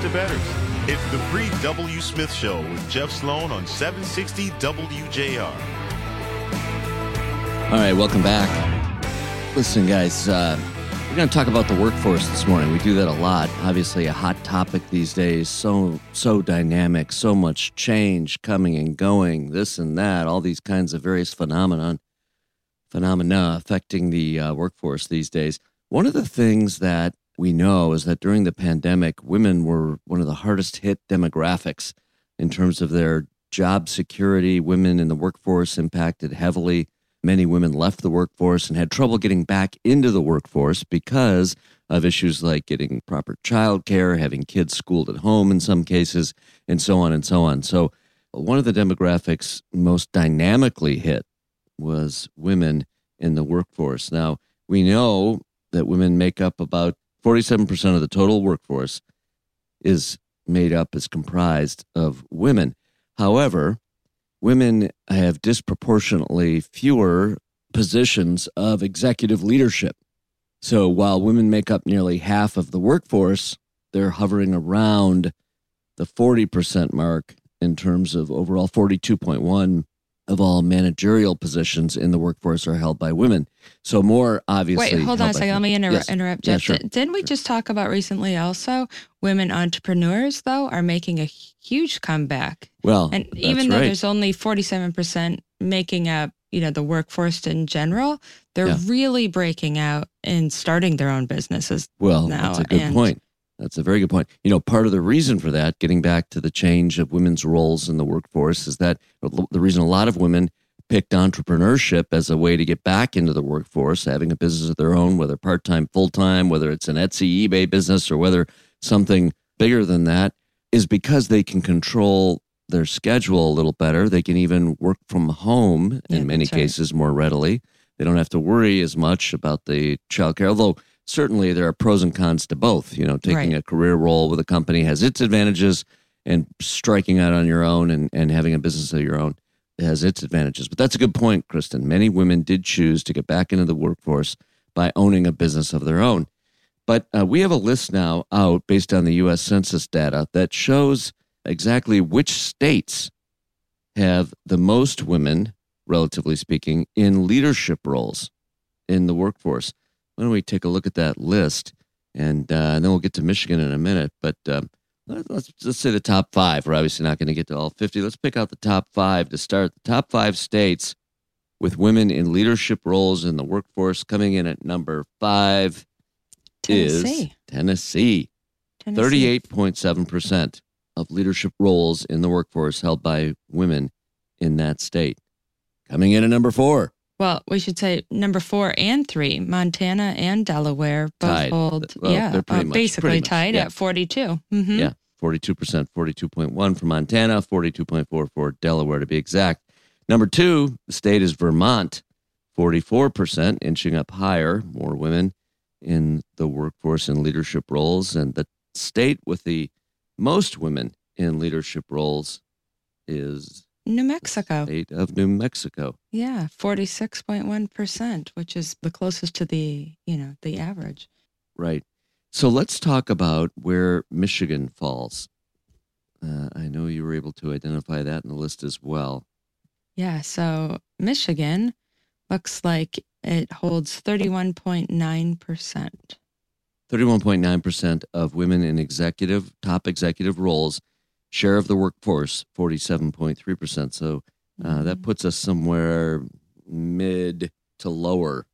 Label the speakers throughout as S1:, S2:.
S1: to betters. It's the Free W. Smith Show with Jeff Sloan on 760 WJR.
S2: All right, welcome back. Listen, guys, uh, we're going to talk about the workforce this morning. We do that a lot. Obviously, a hot topic these days. So so dynamic, so much change coming and going. This and that, all these kinds of various phenomenon phenomena affecting the uh, workforce these days. One of the things that we know is that during the pandemic, women were one of the hardest hit demographics in terms of their job security. Women in the workforce impacted heavily. Many women left the workforce and had trouble getting back into the workforce because of issues like getting proper childcare, having kids schooled at home in some cases, and so on and so on. So, one of the demographics most dynamically hit was women in the workforce. Now, we know that women make up about 47% of the total workforce is made up, is comprised of women. However, women have disproportionately fewer positions of executive leadership. So while women make up nearly half of the workforce, they're hovering around the 40% mark in terms of overall 42.1 of all managerial positions in the workforce are held by women. So more obviously.
S3: Wait, hold on a second. Let me inter-
S2: yes.
S3: interrupt.
S2: Yeah,
S3: Jeff.
S2: sure.
S3: Didn't we just talk about recently also women entrepreneurs though are making a huge comeback,
S2: Well,
S3: and even though
S2: right.
S3: there's only 47 percent making up, you know, the workforce in general, they're
S2: Yeah.
S3: really breaking out and starting their own businesses.
S2: Well,
S3: now,
S2: that's a good
S3: and-
S2: point. That's a very good point. You know, part of the reason for that, getting back to the change of women's roles in the workforce, is that the reason a lot of women picked entrepreneurship as a way to get back into the workforce, having a business of their own, whether part time, full time, whether it's an Etsy, eBay business, or whether something bigger than that, is because they can control their schedule a little better. They can even work from home
S3: Yeah,
S2: in many
S3: right.
S2: cases more readily. They don't have to worry as much about the childcare, although certainly there are pros and cons to both. You know, taking
S3: Right.
S2: a career role with a company has its advantages, and striking out on your own and, and having a business of your own has its advantages. But that's a good point, Kristin. Many women did choose to get back into the workforce by owning a business of their own. But uh, we have a list now out based on the U.S. Census data that shows exactly which states have the most women, relatively speaking, in leadership roles in the workforce. Why don't we take a look at that list, and, uh, and then we'll get to Michigan in a minute. But um, let- let's let's say the top five. We're obviously not going to get to all fifty. Let's pick out the top five to start. The top five states with women in leadership roles in the workforce. Coming in at number five is
S3: Tennessee.
S2: Tennessee.
S3: Tennessee.
S2: Thirty-eight point seven percent of leadership roles in the workforce held by women in that state. Coming in at number four.
S3: Well, we should say number four and three, Montana and Delaware both
S2: Tied.
S3: hold,
S2: Well,
S3: yeah, uh,
S2: much-
S3: basically tied
S2: yeah.
S3: at 42. hmm
S2: Yeah, 42%, 42.1 for Montana, 42.4 for Delaware to be exact. Number two, the state is Vermont, 44%, inching up higher, more women in the workforce and leadership roles. And the state with the most women in leadership roles is
S3: New Mexico.
S2: state of New Mexico.
S3: Yeah, 46.1%, which is the closest to the, you know, the average.
S2: Right. So let's talk about where Michigan falls. Uh, I know you were able to identify that in the list as well.
S3: Yeah, so Michigan looks like it holds 31.9%.
S2: 31.9% of women in executive, top executive roles, share of the workforce, 47.3%. So uh, that puts us somewhere mid to lower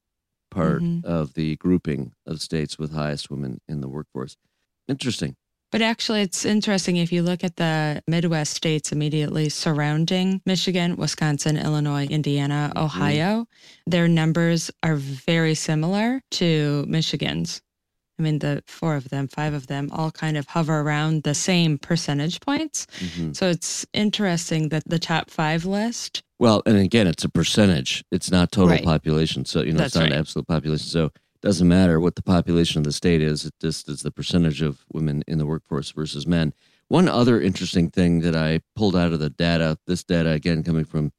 S2: part
S3: Mhm.
S2: of the grouping of states with highest women in the workforce. Interesting.
S3: But actually, it's interesting if you look at the Midwest states immediately surrounding Michigan, Wisconsin, Illinois, Indiana,
S2: Mm-hmm.
S3: Ohio, their numbers are very similar to Michigan's. I mean, the four of them, five of them, all kind of hover around the same percentage points.
S2: Mhm.
S3: So it's interesting that the top five list,
S2: Well, and again, it's a percentage. It's not total
S3: Right.
S2: population. So, you know, it's not
S3: right.
S2: an absolute population. So it doesn't matter what the population of the state is. It just is the percentage of women in the workforce versus men. One other interesting thing that I pulled out of the data, this data again coming from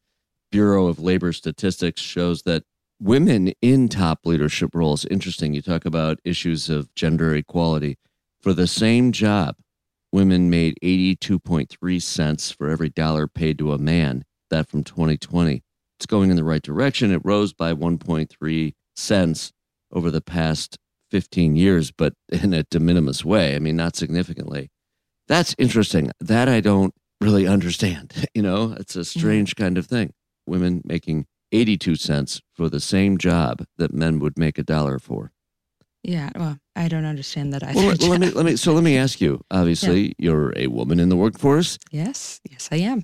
S2: Bureau of Labor Statistics shows that women in top leadership roles, interesting. You talk about issues of gender equality for the same job, women made 82.3 cents for every dollar paid to a man. That from 2020. It's going in the right direction. It rose by 1.3 cents over the past 15 years, but in a de minimis way. I mean, not significantly. That's interesting. That I don't really understand. You know, it's a mm-hmm. strange kind of thing. Women making 82 cents for the same job that men would make a dollar for.
S3: Yeah, well, I don't understand that either.
S2: Well, let, let me let me so let me ask you. Obviously, you're a woman in the workforce.
S3: yes, yes, I am.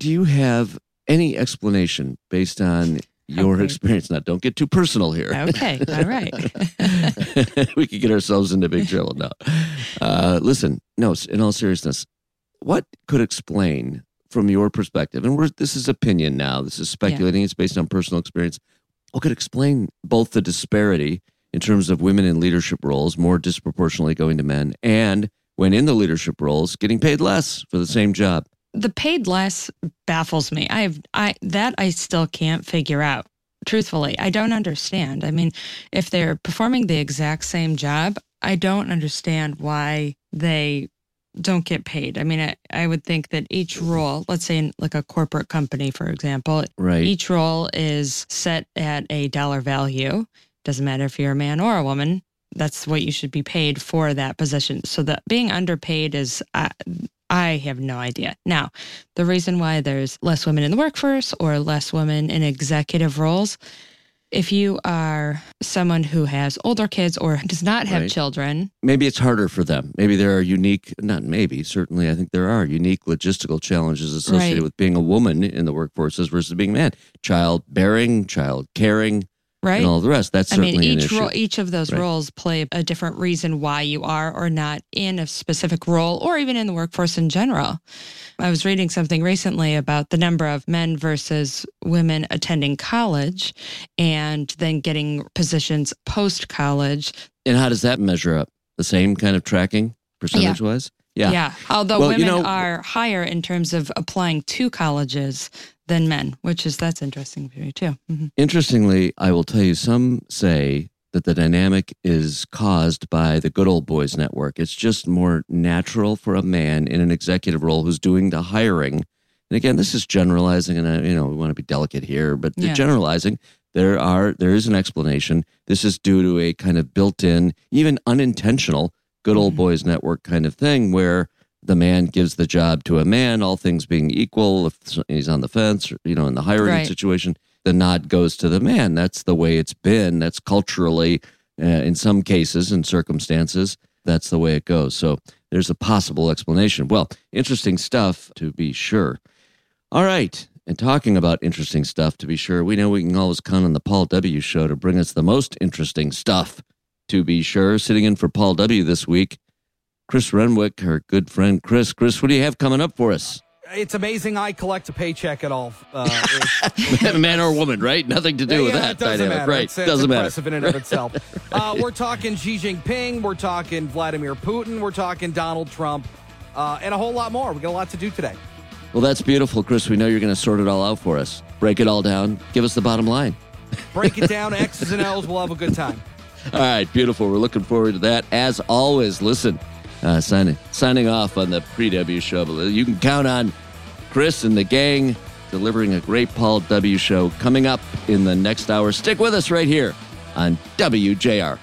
S2: Do you have any explanation based on your
S3: Okay.
S2: experience? Now, don't get too personal here.
S3: Okay, all right.
S2: we could get ourselves into big trouble now. Uh, listen, no, in all seriousness, what could explain from your perspective, and we're, this is opinion now, this is speculating, it's based on personal experience, what could explain both the disparity in terms of women in leadership roles more disproportionately going to men and when in the leadership roles getting paid less for the same job?
S3: the paid less baffles me. I've I that I still can't figure out. Truthfully, I don't understand. I mean, if they're performing the exact same job, I don't understand why they don't get paid. I mean, I, I would think that each role, let's say in like a corporate company, for example,
S2: Right.
S3: each role is set at a dollar value. Doesn't matter if you're a man or a woman. That's what you should be paid for that position. So that being underpaid is, I, I have no idea. Now, the reason why there's less women in the workforce or less women in executive roles, if you are someone who has older kids or does not have
S2: Right.
S3: children,
S2: maybe it's harder for them. Maybe there are unique, not maybe, certainly, I think there are unique logistical challenges associated
S3: Right.
S2: with being a woman in the workforces versus being a man. Child bearing, child caring,
S3: right?
S2: and all the rest. That's
S3: I
S2: certainly
S3: mean,
S2: an
S3: each role, each of those
S2: Right.
S3: roles play a different reason why you are or not in a specific role, or even in the workforce in general. I was reading something recently about the number of men versus women attending college, and then getting positions post college.
S2: and how does that measure up? The same kind of tracking, percentage wise? Yeah.
S3: Although
S2: Well, you
S3: women
S2: know-
S3: are higher in terms of applying to colleges than men, which is that's interesting for me too. Mhm.
S2: Interestingly, I will tell you, some say that the dynamic is caused by the good old boys network. It's just more natural for a man in an executive role who's doing the hiring. And again, this is generalizing, and I, you know we want to be delicate here, but
S3: Yeah.
S2: generalizing. There are there is an explanation. This is due to a kind of built-in, even unintentional, good old
S3: Mhm.
S2: boys network kind of thing where the man gives the job to a man, all things being equal. If he's on the fence, or, you know, in the hiring
S3: Right.
S2: situation, the nod goes to the man. That's the way it's been. That's culturally, uh, in some cases and circumstances, that's the way it goes. So there's a possible explanation. Well, interesting stuff to be sure. All right. And talking about interesting stuff, to be sure, we know we can always count on the Paul W. Show to bring us the most interesting stuff. To be sure, sitting in for Paul W. this week, Chris Renwick, our good friend Chris. Chris, what do you have coming up for us?
S4: It's amazing I collect a paycheck at all. Uh,
S2: Man or woman, right? Nothing to do with
S4: yeah,
S2: that
S4: it doesn't
S2: dynamic,
S4: matter.
S2: right?
S4: It's, it's
S2: doesn't matter.
S4: impressive in and of itself. uh, we're talking Xi Jinping. We're talking Vladimir Putin. We're talking Donald Trump, uh, and a whole lot more. We got a lot to do today.
S2: Well, that's beautiful, Chris. We know you're going to sort it all out for us. Break it all down. Give us the bottom line.
S4: Break it down, X's and L's. We'll have a good time.
S2: All right, beautiful. We're looking forward to that. As always, listen, uh, signing signing off on the pre W show. You can count on Chris and the gang delivering a great Paul W show coming up in the next hour. Stick with us right here on WJR.